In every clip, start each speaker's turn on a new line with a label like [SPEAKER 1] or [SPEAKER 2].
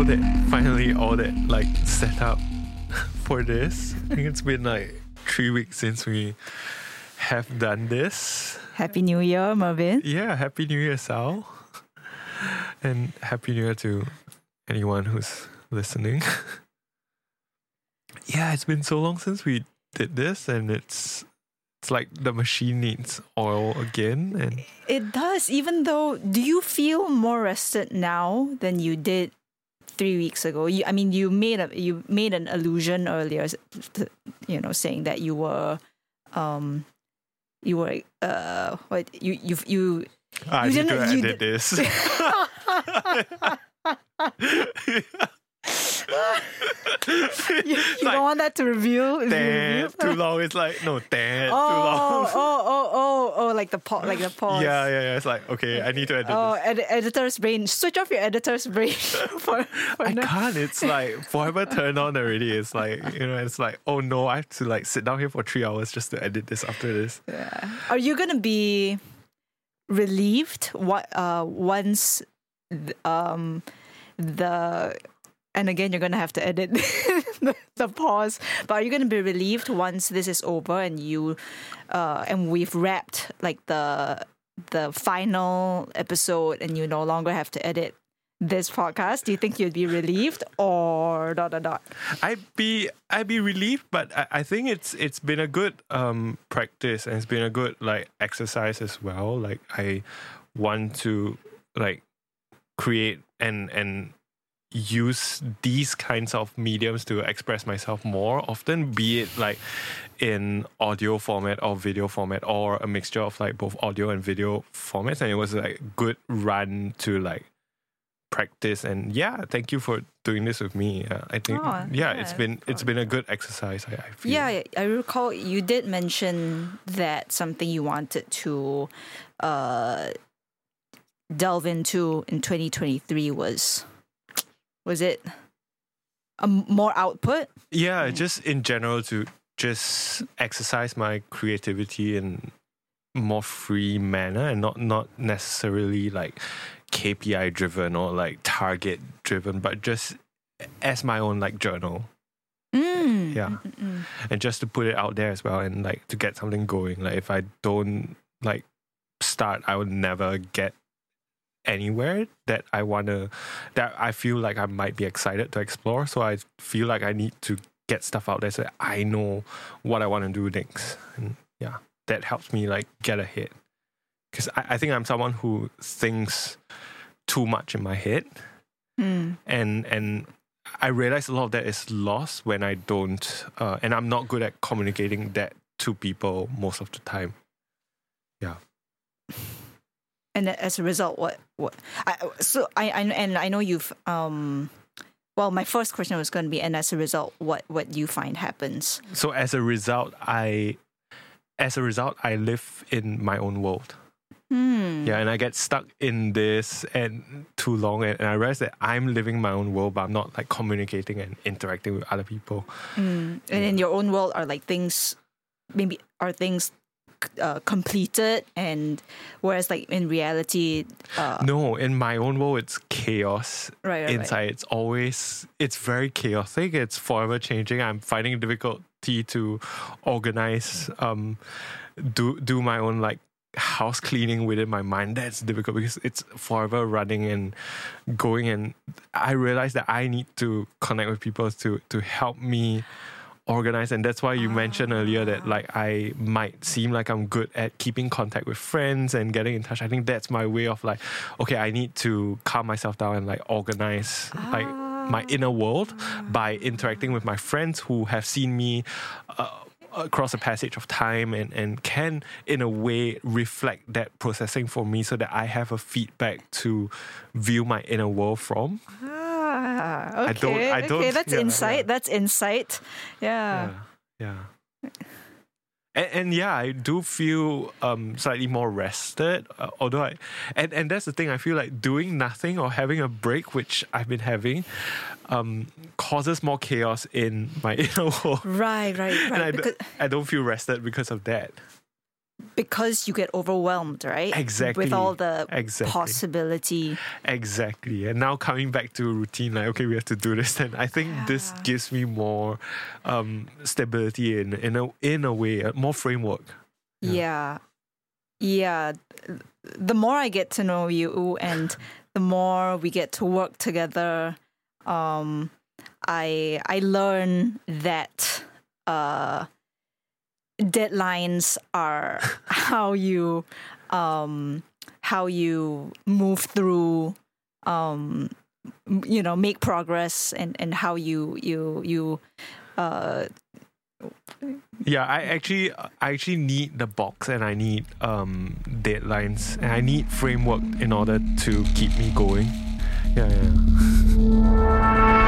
[SPEAKER 1] all that finally all that like set up for this. I think it's been like three weeks since we have done this.
[SPEAKER 2] Happy New Year, Mervin.
[SPEAKER 1] Yeah, happy New Year, Sal. And happy New Year to anyone who's listening. yeah, it's been so long since we did this and it's it's like the machine needs oil again and
[SPEAKER 2] It does, even though, do you feel more rested now than you did three weeks ago? You, I mean, you made a you made an allusion earlier, to, you know, saying that you were, um, you were, uh, what you you you.
[SPEAKER 1] I
[SPEAKER 2] You
[SPEAKER 1] need to
[SPEAKER 2] didn't- you
[SPEAKER 1] edit this.
[SPEAKER 2] You, you
[SPEAKER 1] Like,
[SPEAKER 2] don't want that to reveal?
[SPEAKER 1] Damn, too long. It's like no, damn,
[SPEAKER 2] Oh,
[SPEAKER 1] too long.
[SPEAKER 2] oh, oh, oh, oh, like the pause, like the pause.
[SPEAKER 1] Yeah, yeah, yeah. It's like okay, I need to edit
[SPEAKER 2] Oh,
[SPEAKER 1] this.
[SPEAKER 2] ed- editor's brain. Switch off your editor's brain for, for
[SPEAKER 1] I
[SPEAKER 2] now.
[SPEAKER 1] can't. It's like forever turned on already. It's like you know. It's like oh no, I have to like sit down here for three hours just to edit this after this.
[SPEAKER 2] Yeah. Are you gonna be relieved what uh once um the and again you're gonna have to edit the, pause. But are you gonna be relieved once this is over and you uh and we've wrapped like the the final episode and you no longer have to edit this podcast? Do you think you'd be relieved or dot dot dot
[SPEAKER 1] I'd be I'd be relieved, but I, I think it's it's been a good um practice and it's been a good like exercise as well. Like I want to like create and and use these kinds of mediums to express myself more often, be it like in audio format or video format or a mixture of like both audio and video formats. And it was like good run to like practice. And yeah thank you for doing this with me. Uh, i think
[SPEAKER 2] Oh,
[SPEAKER 1] yeah,
[SPEAKER 2] yeah,
[SPEAKER 1] it's been it's been a good exercise i, I feel.
[SPEAKER 2] Yeah, I- I recall you did mention that something you wanted to uh, delve into in 2023 was was it a more output?
[SPEAKER 1] yeah just in general to just exercise my creativity in more free manner and not not necessarily like kpi driven or like target driven but just as my own like journal
[SPEAKER 2] Mm.
[SPEAKER 1] Yeah.
[SPEAKER 2] Mm-mm.
[SPEAKER 1] and just to put it out there as well and like to get something going like if i don't like start i would never get anywhere that i want to that i feel like i might be excited to explore. So i feel like i need to get stuff out there so i know what i want to do next. And yeah that helps me like get ahead. Because I, I think i'm someone who thinks too much in my head.
[SPEAKER 2] Mm.
[SPEAKER 1] and and I realize a lot of that is lost when I don't, uh, and I'm not good at communicating that to people most of the time.
[SPEAKER 2] And as a result, what what? I, so I, I and I know you've um. Well, my first question was going to be, and as a result, what what do you find happens?
[SPEAKER 1] So as a result, I, as a result, I live in my own world.
[SPEAKER 2] Hmm.
[SPEAKER 1] Yeah, and I get stuck in this and too long, and, and I realize that I'm living my own world, but I'm not like communicating and interacting with other people.
[SPEAKER 2] Mm. And in your own world, are like things, maybe are things uh, completed, and whereas like in reality, uh,
[SPEAKER 1] No, in my own world, it's chaos.
[SPEAKER 2] right, right, right.
[SPEAKER 1] inside it's always it's very chaotic it's forever changing i'm finding difficulty to organize um do do my own like house cleaning within my mind that's difficult because it's forever running and going and i realize that i need to connect with people to to help me organize and that's why you mentioned earlier that ah. like i might seem like i'm good at keeping contact with friends and getting in touch. I think that's my way of like okay i need to calm myself down and like organize like my ah. inner world by interacting with my friends who have seen me uh, across a passage of time and, and can in a way reflect that processing for me so that i have a feedback to view my inner world from
[SPEAKER 2] ah. Okay,
[SPEAKER 1] don't- I
[SPEAKER 2] okay,
[SPEAKER 1] don't-
[SPEAKER 2] that's
[SPEAKER 1] yeah,
[SPEAKER 2] insight.
[SPEAKER 1] yeah.
[SPEAKER 2] That's insight. Yeah.
[SPEAKER 1] yeah yeah and, and yeah i do feel um slightly more rested uh, although i and, and that's the thing i feel like doing nothing or having a break which i've been having um causes more chaos in my inner world
[SPEAKER 2] Right, right,
[SPEAKER 1] and I,
[SPEAKER 2] right. Because,
[SPEAKER 1] I don't feel rested because of that
[SPEAKER 2] because you get overwhelmed, right?
[SPEAKER 1] Exactly.
[SPEAKER 2] With all the
[SPEAKER 1] Exactly.
[SPEAKER 2] possibility.
[SPEAKER 1] Exactly. And now coming back to routine, like okay, we have to do this. Then I think this gives me more um, stability in in a in a way, uh, more framework.
[SPEAKER 2] Yeah. yeah. The more I get to know you and the more we get to work together, um, I I learn that uh, deadlines are how you um, how you move through um, you know make progress and, and how you you you uh,
[SPEAKER 1] Yeah, I actually I actually need the box and I need um, deadlines and I need framework in order to keep me going. Yeah, yeah.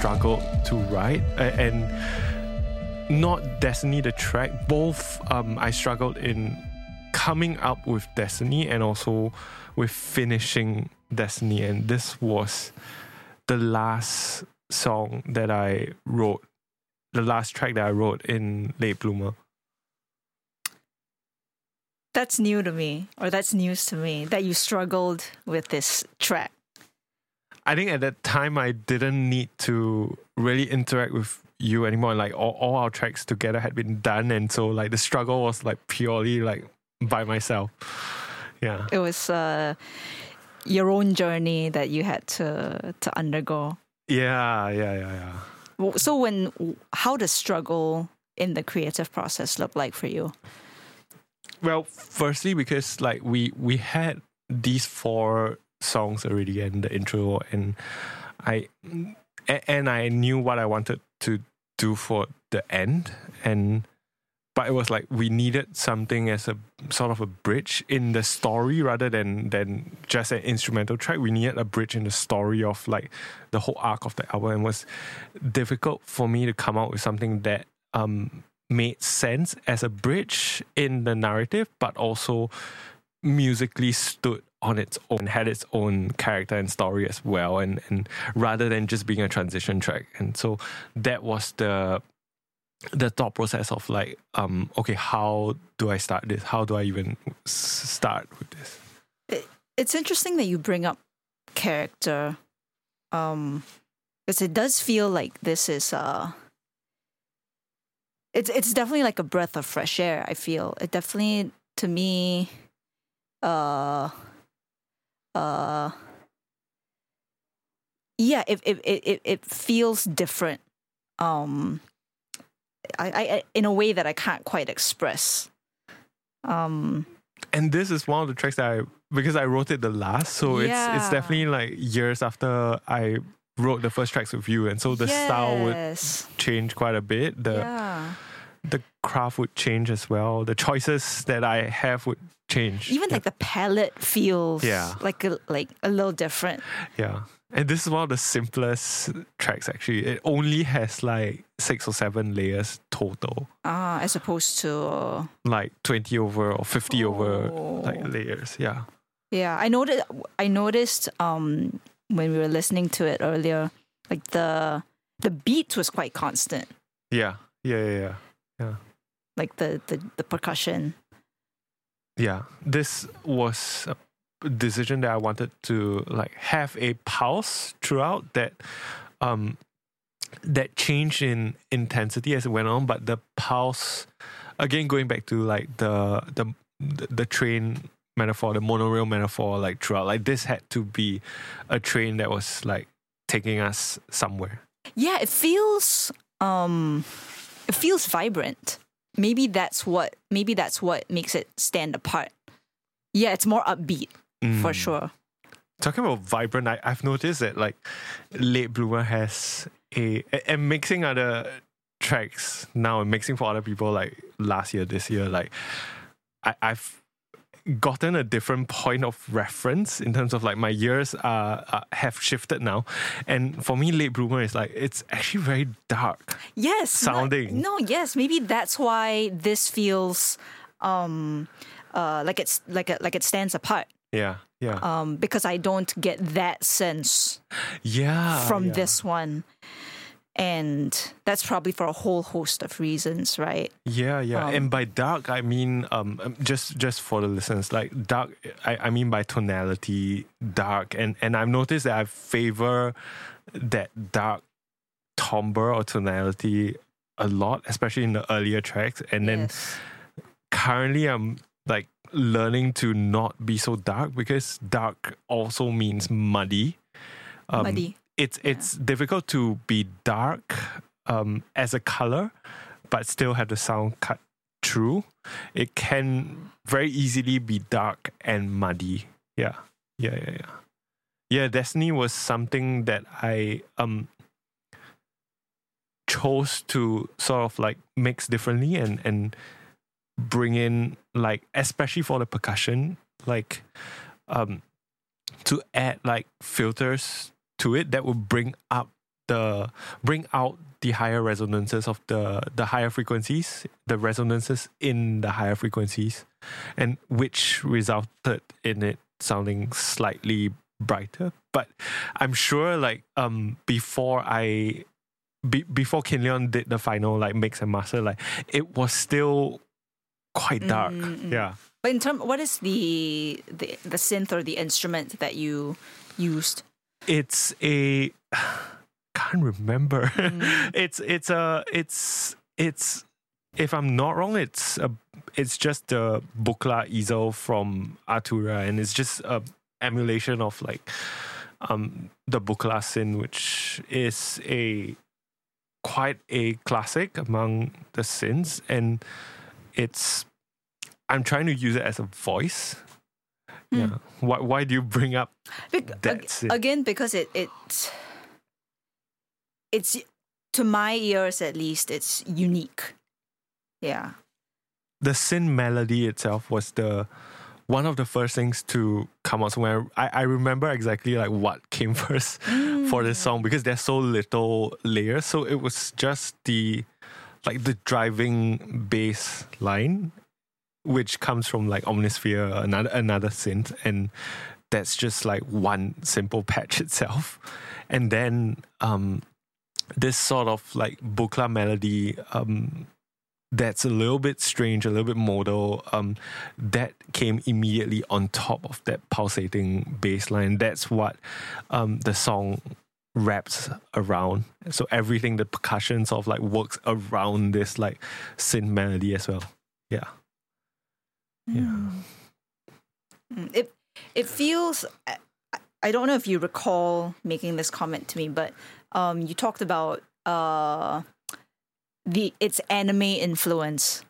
[SPEAKER 1] Struggled to write, and not Destiny the track. Both um, I struggled in coming up with Destiny and also with finishing Destiny, and this was the last song that I wrote, the last track that I wrote in Late Bloomer.
[SPEAKER 2] That's new to me, or that's news to me that you struggled with this track.
[SPEAKER 1] I think at that time I didn't need to really interact with you anymore. Like all, all our tracks together had been done, and so like the struggle was like purely like by myself. Yeah,
[SPEAKER 2] It was uh, your own journey that you had to to undergo.
[SPEAKER 1] yeah, yeah, yeah, yeah.
[SPEAKER 2] So when how does struggle in the creative process look like for you?
[SPEAKER 1] Well, firstly because like we we had these four songs already and the intro, and I and I knew what I wanted to do for the end, and but it was like we needed something as a sort of a bridge in the story rather than than just an instrumental track. We needed a bridge in the story of like the whole arc of the album. And was difficult for me to come out with something that um made sense as a bridge in the narrative, but also musically stood on its own, had its own character and story as well, and and rather than just being a transition track. And so that was the the thought process of like, um, okay, how do I start this? How do I even start with this?
[SPEAKER 2] It's interesting that you bring up character, um, because it does feel like this is uh It's it's definitely like a breath of fresh air. I feel it definitely to me, uh, uh, yeah, it it it it, feels different. Um, I, I in a way that I can't quite express. Um,
[SPEAKER 1] And this is one of the tracks that I because I wrote it the last, so it's it's definitely like years after I wrote the first tracks with you, and so the style would change quite a bit. The
[SPEAKER 2] yeah.
[SPEAKER 1] the craft would change as well. The choices that I have would change.
[SPEAKER 2] Even
[SPEAKER 1] yeah.
[SPEAKER 2] like the palette feels
[SPEAKER 1] Yeah.
[SPEAKER 2] like a like a little different.
[SPEAKER 1] yeah. And this is one of the simplest tracks actually. It only has like six or seven layers total.
[SPEAKER 2] Uh, as opposed to
[SPEAKER 1] Like twenty over or fifty over like
[SPEAKER 2] Oh.
[SPEAKER 1] layers. Yeah.
[SPEAKER 2] Yeah, I noticed. I noticed um, when we were listening to it earlier, like the the beat was quite constant,
[SPEAKER 1] Yeah. Yeah. Yeah. Yeah.
[SPEAKER 2] like the the, the percussion.
[SPEAKER 1] Yeah this was a decision that i wanted to like have a pulse throughout that um that changed in intensity as it went on but the pulse again going back to like the the the train metaphor the monorail metaphor like throughout like this had to be a train that was like taking us somewhere
[SPEAKER 2] Yeah, it feels um, it feels vibrant. Maybe that's what maybe that's what makes it stand apart. Yeah, it's more upbeat for
[SPEAKER 1] Mm.
[SPEAKER 2] sure.
[SPEAKER 1] Talking about vibrant, I, I've noticed that like Late Bloomer has a a- and mixing other tracks now and mixing for other people like last year, this year, like I, I've gotten a different point of reference in terms of like my years uh, uh have shifted now, and for me, Late Bloomer is like it's actually very dark.
[SPEAKER 2] Yes. no-
[SPEAKER 1] Sounding.
[SPEAKER 2] No, yes, maybe that's why this feels um uh like it's like it like it stands apart.
[SPEAKER 1] Yeah, yeah,
[SPEAKER 2] Um because I don't get that sense
[SPEAKER 1] yeah.
[SPEAKER 2] from
[SPEAKER 1] Ah, yeah.
[SPEAKER 2] this one. And that's probably for a whole host of reasons, right?
[SPEAKER 1] Yeah, yeah.
[SPEAKER 2] Um,
[SPEAKER 1] and by dark, I mean um, um, just just for the listeners, like dark. I, I mean by tonality, dark, and and I've noticed that I favor that dark timbre or tonality a lot, especially in the earlier tracks. And then
[SPEAKER 2] Yes.
[SPEAKER 1] currently, I'm like learning to not be so dark because dark also means muddy. Um,
[SPEAKER 2] muddy.
[SPEAKER 1] It's it's difficult to be dark um, as a color, but still have the sound cut through. It can very easily be dark and muddy. Yeah, yeah, yeah, yeah. Yeah, Destiny was something that I um chose to sort of like mix differently and and bring in like especially for the percussion like um to add like filters to it that would bring up the bring out the higher resonances of the the higher frequencies the resonances in the higher frequencies and which resulted in it sounding slightly brighter but i'm sure like um before i be, before Kin Leon did the final like mix and master like it was still quite dark
[SPEAKER 2] Mm, mm, mm.
[SPEAKER 1] yeah
[SPEAKER 2] But in term, what is the, the the synth or the instrument that you used?
[SPEAKER 1] It's a can't remember
[SPEAKER 2] Mm.
[SPEAKER 1] it's it's a it's it's if i'm not wrong it's a it's just the Buchla Easel from Arturia and it's just a emulation of like um the bukla synth which is a quite a classic among the synths and it's i'm trying to use it as a voice. Yeah mm. why why do you bring up
[SPEAKER 2] Bec-
[SPEAKER 1] That's it.
[SPEAKER 2] again because it it it's to my ears at least it's unique. Yeah.
[SPEAKER 1] the synth melody itself was the one of the first things to come out. So when I, I remember exactly like what came first for this mm. song because there's so little layers. So it was just the like the driving bass line, which comes from like Omnisphere, another another synth, and that's just like one simple patch itself. And then um this sort of like Buchla melody um that's a little bit strange, a little bit modal. Um, that came immediately on top of that pulsating bass line. That's what um, the song wraps around. So everything, the percussion sort of like works around this like synth melody as well. Yeah. Yeah.
[SPEAKER 2] Mm, It it feels. I- don't know if you recall making this comment to me, but um, you talked about uh, the its anime influence.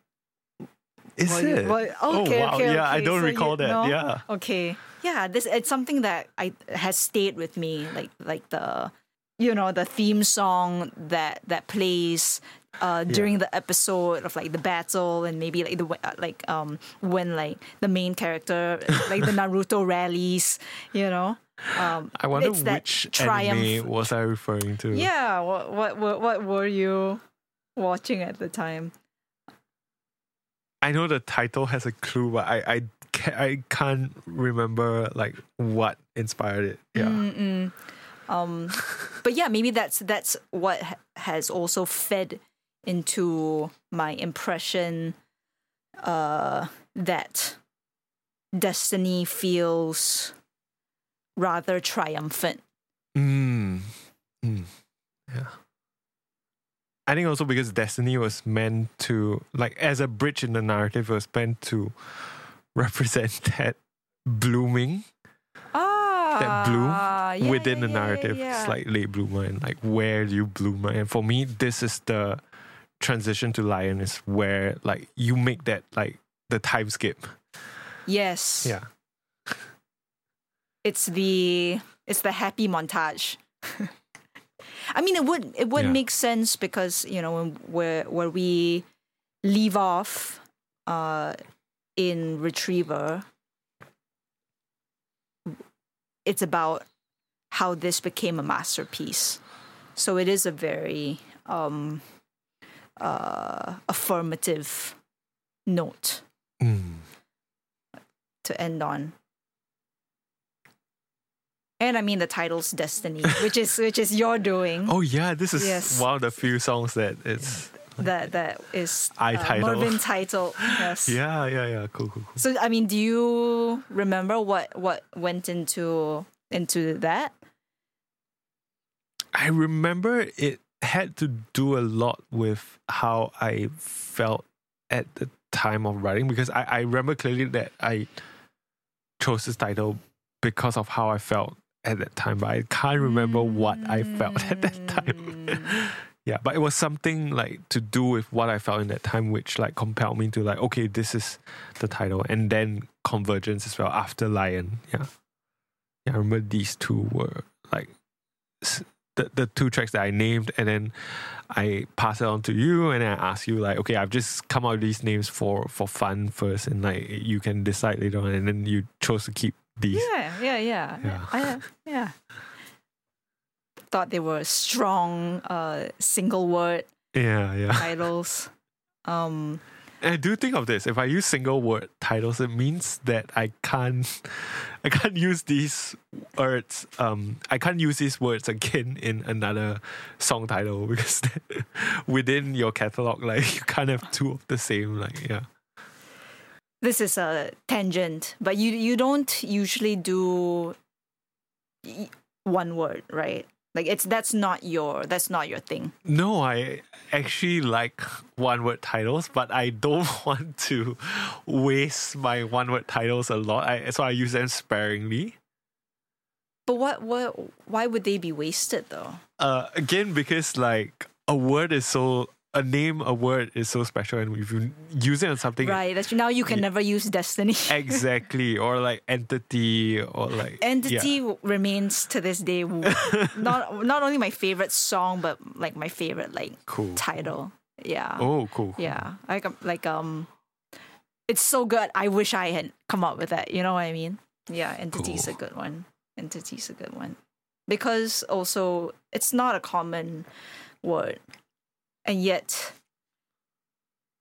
[SPEAKER 1] Is
[SPEAKER 2] Well, you-
[SPEAKER 1] it?
[SPEAKER 2] well,
[SPEAKER 1] oh
[SPEAKER 2] okay,
[SPEAKER 1] wow!
[SPEAKER 2] okay,
[SPEAKER 1] yeah, I don't
[SPEAKER 2] so you-
[SPEAKER 1] recall that.
[SPEAKER 2] no?
[SPEAKER 1] Yeah.
[SPEAKER 2] Okay. Yeah, this it's something that I has stayed with me, like like the you know the theme song that that plays uh, during the episode of like the battle and maybe like the uh, like um when like the main character like the Naruto rallies, you know. Um,
[SPEAKER 1] I wonder which
[SPEAKER 2] triumph.
[SPEAKER 1] anime was I referring to?
[SPEAKER 2] Yeah, what what what what were you watching at the time?
[SPEAKER 1] I know the title has a clue, but I I can't, I can't remember like what inspired it. Yeah.
[SPEAKER 2] Mm-mm. Um, but yeah, maybe that's that's what ha- has also fed into my impression uh, that Destiny feels rather triumphant.
[SPEAKER 1] Mm. Mm. Yeah. I think also because Destiny was meant to, like, as a bridge in the narrative, it was meant to represent that blooming
[SPEAKER 2] Ah, that
[SPEAKER 1] bloom
[SPEAKER 2] yeah,
[SPEAKER 1] within
[SPEAKER 2] yeah,
[SPEAKER 1] the narrative.
[SPEAKER 2] yeah,
[SPEAKER 1] It's like late bloomer and like where do you bloom? And for me, this is the transition to Lion is where like you make that like the time skip.
[SPEAKER 2] Yes.
[SPEAKER 1] Yeah.
[SPEAKER 2] It's the it's the happy montage. I mean, it would it would
[SPEAKER 1] Yeah.
[SPEAKER 2] make sense because you know where where we leave off uh, in Retriever, it's about how this became a masterpiece. So it is a very um, uh, affirmative note
[SPEAKER 1] Mm.
[SPEAKER 2] to end on. And I mean the title's Destiny, which is which is your doing.
[SPEAKER 1] Oh yeah, this is
[SPEAKER 2] Yes.
[SPEAKER 1] one of the few songs that it's
[SPEAKER 2] That that is
[SPEAKER 1] I
[SPEAKER 2] uh,
[SPEAKER 1] title.
[SPEAKER 2] Mervin title. Yes.
[SPEAKER 1] yeah yeah yeah cool cool cool.
[SPEAKER 2] So I mean, do you remember what what went into into that?
[SPEAKER 1] I remember it had to do a lot with how I felt at the time of writing because I, I remember clearly that I chose this title because of how I felt at that time, but I can't remember what I felt at that mm. time. yeah, but it was something like to do with what I felt in that time, which like compelled me to like, okay, this is the title, and then Convergence as well after Lion. Yeah, yeah. I remember these two were like the the two tracks that I named, and then I pass it on to you, and I ask you like, okay, I've just come out with these names for for fun first, and like you can decide later on, and then you chose to keep these.
[SPEAKER 2] Yeah, yeah, yeah,
[SPEAKER 1] Yeah.
[SPEAKER 2] I, yeah. Thought they were strong, uh, single word
[SPEAKER 1] Yeah, yeah.
[SPEAKER 2] titles. Um,
[SPEAKER 1] I do think of this. If I use single word titles, it means that I can't I can't use these words um I can't use these words again in another song title because within your catalog like you can't have two of the same like yeah.
[SPEAKER 2] this is a tangent, but you you don't usually do one word, right? Like it's that's not your that's not your thing.
[SPEAKER 1] No, I actually like one word titles, but I don't want to waste my one word titles a lot. I, so I use them sparingly.
[SPEAKER 2] But what what why would they be wasted though?
[SPEAKER 1] uh again because like a word is so a name a word is so special and if you use it on something
[SPEAKER 2] Right. That's now you can
[SPEAKER 1] Yeah.
[SPEAKER 2] never use destiny.
[SPEAKER 1] exactly or like entity or like
[SPEAKER 2] Entity
[SPEAKER 1] yeah.
[SPEAKER 2] remains to this day not not only my favorite song, but like my favorite like
[SPEAKER 1] cool
[SPEAKER 2] title. Yeah.
[SPEAKER 1] oh cool
[SPEAKER 2] Yeah. Like um, like um, it's so good. I wish I had come up with that. You know what I mean? Yeah. Entity's a
[SPEAKER 1] Cool.
[SPEAKER 2] good one. Entity is a good one because also it's not a common word, and yet,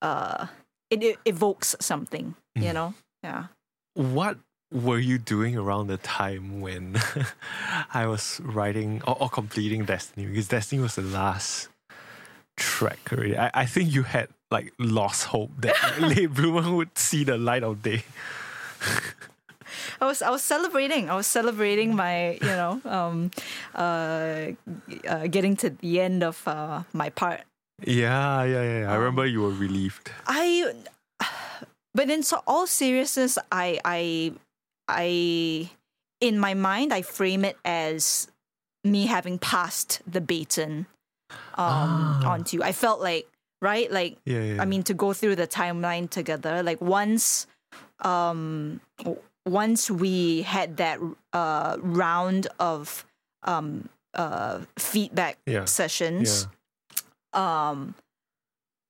[SPEAKER 2] uh, it, it evokes something. You
[SPEAKER 1] Mm.
[SPEAKER 2] know? Yeah.
[SPEAKER 1] what were you doing around the time when I was writing or, or completing Destiny? Because Destiny was the last track already. I, I think you had like lost hope that Late Bloomer would see the light of day.
[SPEAKER 2] I was I was celebrating. I was celebrating my you know um uh, uh getting to the end of uh my part.
[SPEAKER 1] Yeah, yeah, yeah. yeah. I
[SPEAKER 2] Um,
[SPEAKER 1] remember you were relieved.
[SPEAKER 2] I but in so all seriousness, I I I in my mind I frame it as me having passed the baton um
[SPEAKER 1] Ah.
[SPEAKER 2] onto you. I felt like right like
[SPEAKER 1] Yeah, yeah.
[SPEAKER 2] I mean to go through the timeline together like once um once we had that uh round of um uh feedback
[SPEAKER 1] yeah,
[SPEAKER 2] sessions
[SPEAKER 1] yeah.
[SPEAKER 2] Um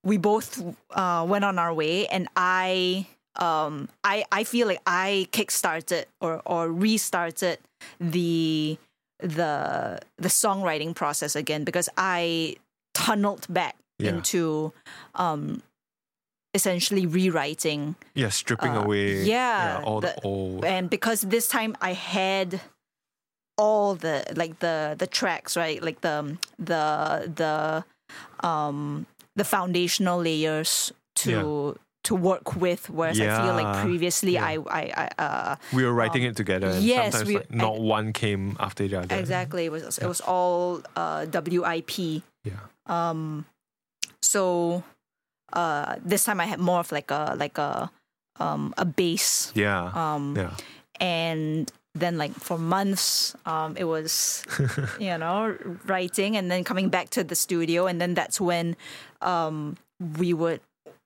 [SPEAKER 2] we both uh went on our way and I um I I feel like I kickstarted or or restarted the the the songwriting process again because I tunneled back
[SPEAKER 1] Yeah.
[SPEAKER 2] into um essentially rewriting
[SPEAKER 1] Yeah, stripping
[SPEAKER 2] uh,
[SPEAKER 1] away.
[SPEAKER 2] yeah,
[SPEAKER 1] all the,
[SPEAKER 2] the-
[SPEAKER 1] old.
[SPEAKER 2] and because this time I had all the like the the tracks right like the the the um the foundational layers to to work with whereas I feel like previously
[SPEAKER 1] yeah.
[SPEAKER 2] I I, I uh
[SPEAKER 1] we were writing it together. And
[SPEAKER 2] yes,
[SPEAKER 1] sometimes
[SPEAKER 2] we-
[SPEAKER 1] like, not one came after the other.
[SPEAKER 2] exactly it was it was all uh WIP
[SPEAKER 1] Yeah.
[SPEAKER 2] um so uh this time I had more of like a like a um a base
[SPEAKER 1] Yeah.
[SPEAKER 2] um
[SPEAKER 1] yeah.
[SPEAKER 2] and then like for months um, it was you know writing and then coming back to the studio and then that's when um, we would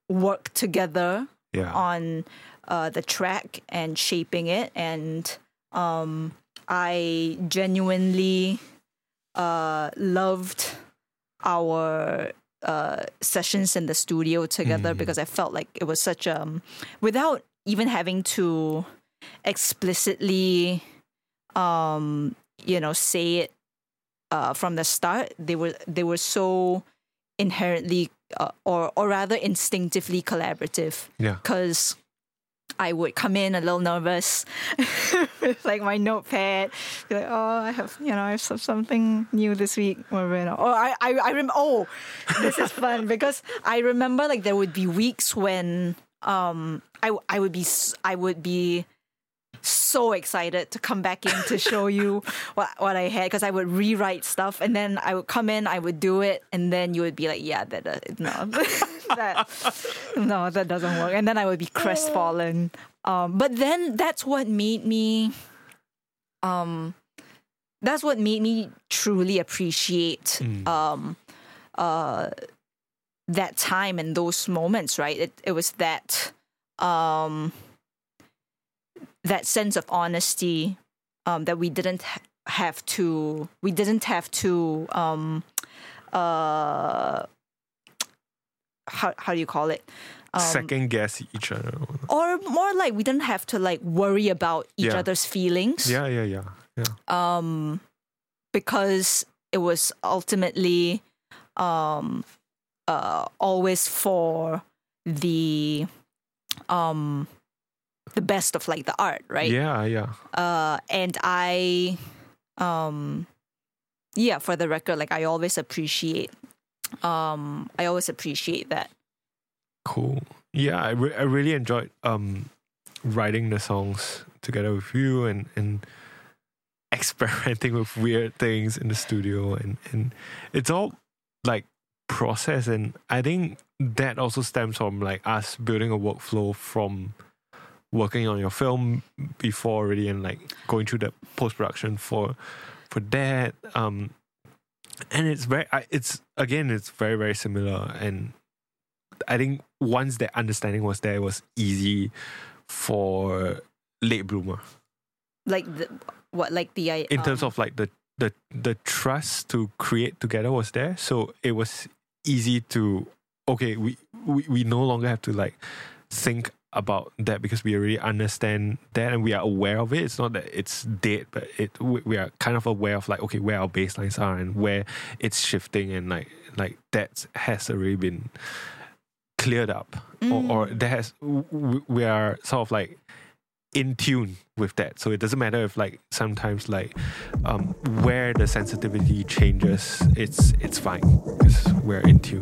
[SPEAKER 2] work together
[SPEAKER 1] Yeah.
[SPEAKER 2] on uh, the track and shaping it and um, i genuinely uh, loved our uh, sessions in the studio together
[SPEAKER 1] Mm.
[SPEAKER 2] because i felt like it was such um without even having to explicitly um you know say it uh, from the start they were they were so inherently uh, or or rather instinctively collaborative
[SPEAKER 1] Yeah.
[SPEAKER 2] because I would come in a little nervous with like my notepad, be like, "Oh, I have you know I have something new this week." Or you know, or I I I remember. Oh, this is fun because I remember like there would be weeks when um I I would be I would be so excited to come back in to show you what what I had because I would rewrite stuff and then I would come in, I would do it, and then you would be like, "Yeah, that uh, no, that no, that doesn't work," and then I would be crestfallen. Um, but then that's what made me, um, that's what made me truly appreciate
[SPEAKER 1] Mm.
[SPEAKER 2] um, uh, that time and those moments. Right? It it was that um that sense of honesty um, that we didn't ha- have to we didn't have to um, uh, how how do you call it um,
[SPEAKER 1] Second guess each other.
[SPEAKER 2] or more like we didn't have to like worry about each
[SPEAKER 1] Yeah.
[SPEAKER 2] other's feelings
[SPEAKER 1] Yeah, yeah, yeah. Yeah.
[SPEAKER 2] um because it was ultimately um uh always for the um the best of like the art right
[SPEAKER 1] Yeah, yeah.
[SPEAKER 2] uh and i um yeah for the record like i always appreciate um i always appreciate that
[SPEAKER 1] Cool. Yeah, I, re- I really enjoyed um writing the songs together with you and and experimenting with weird things in the studio and and it's all like process and I think that also stems from like us building a workflow from working on your film before already and like going through the post production for for that um and it's very it's again it's very very similar and I think once that understanding was there, it was easy for late bloomer
[SPEAKER 2] like the, what like the I
[SPEAKER 1] in terms
[SPEAKER 2] um,
[SPEAKER 1] of like the the the trust to create together was there. So it was easy to okay, we we, we no longer have to like think about that because we already understand that and we are aware of it. It's not that it's dead, but it we, are kind of aware of like okay where our baselines are and where it's shifting and like like that has already been cleared up or, or
[SPEAKER 2] Mm.
[SPEAKER 1] that has we are sort of like in tune with that so it doesn't matter if like sometimes like um where the sensitivity changes it's it's fine because we're in tune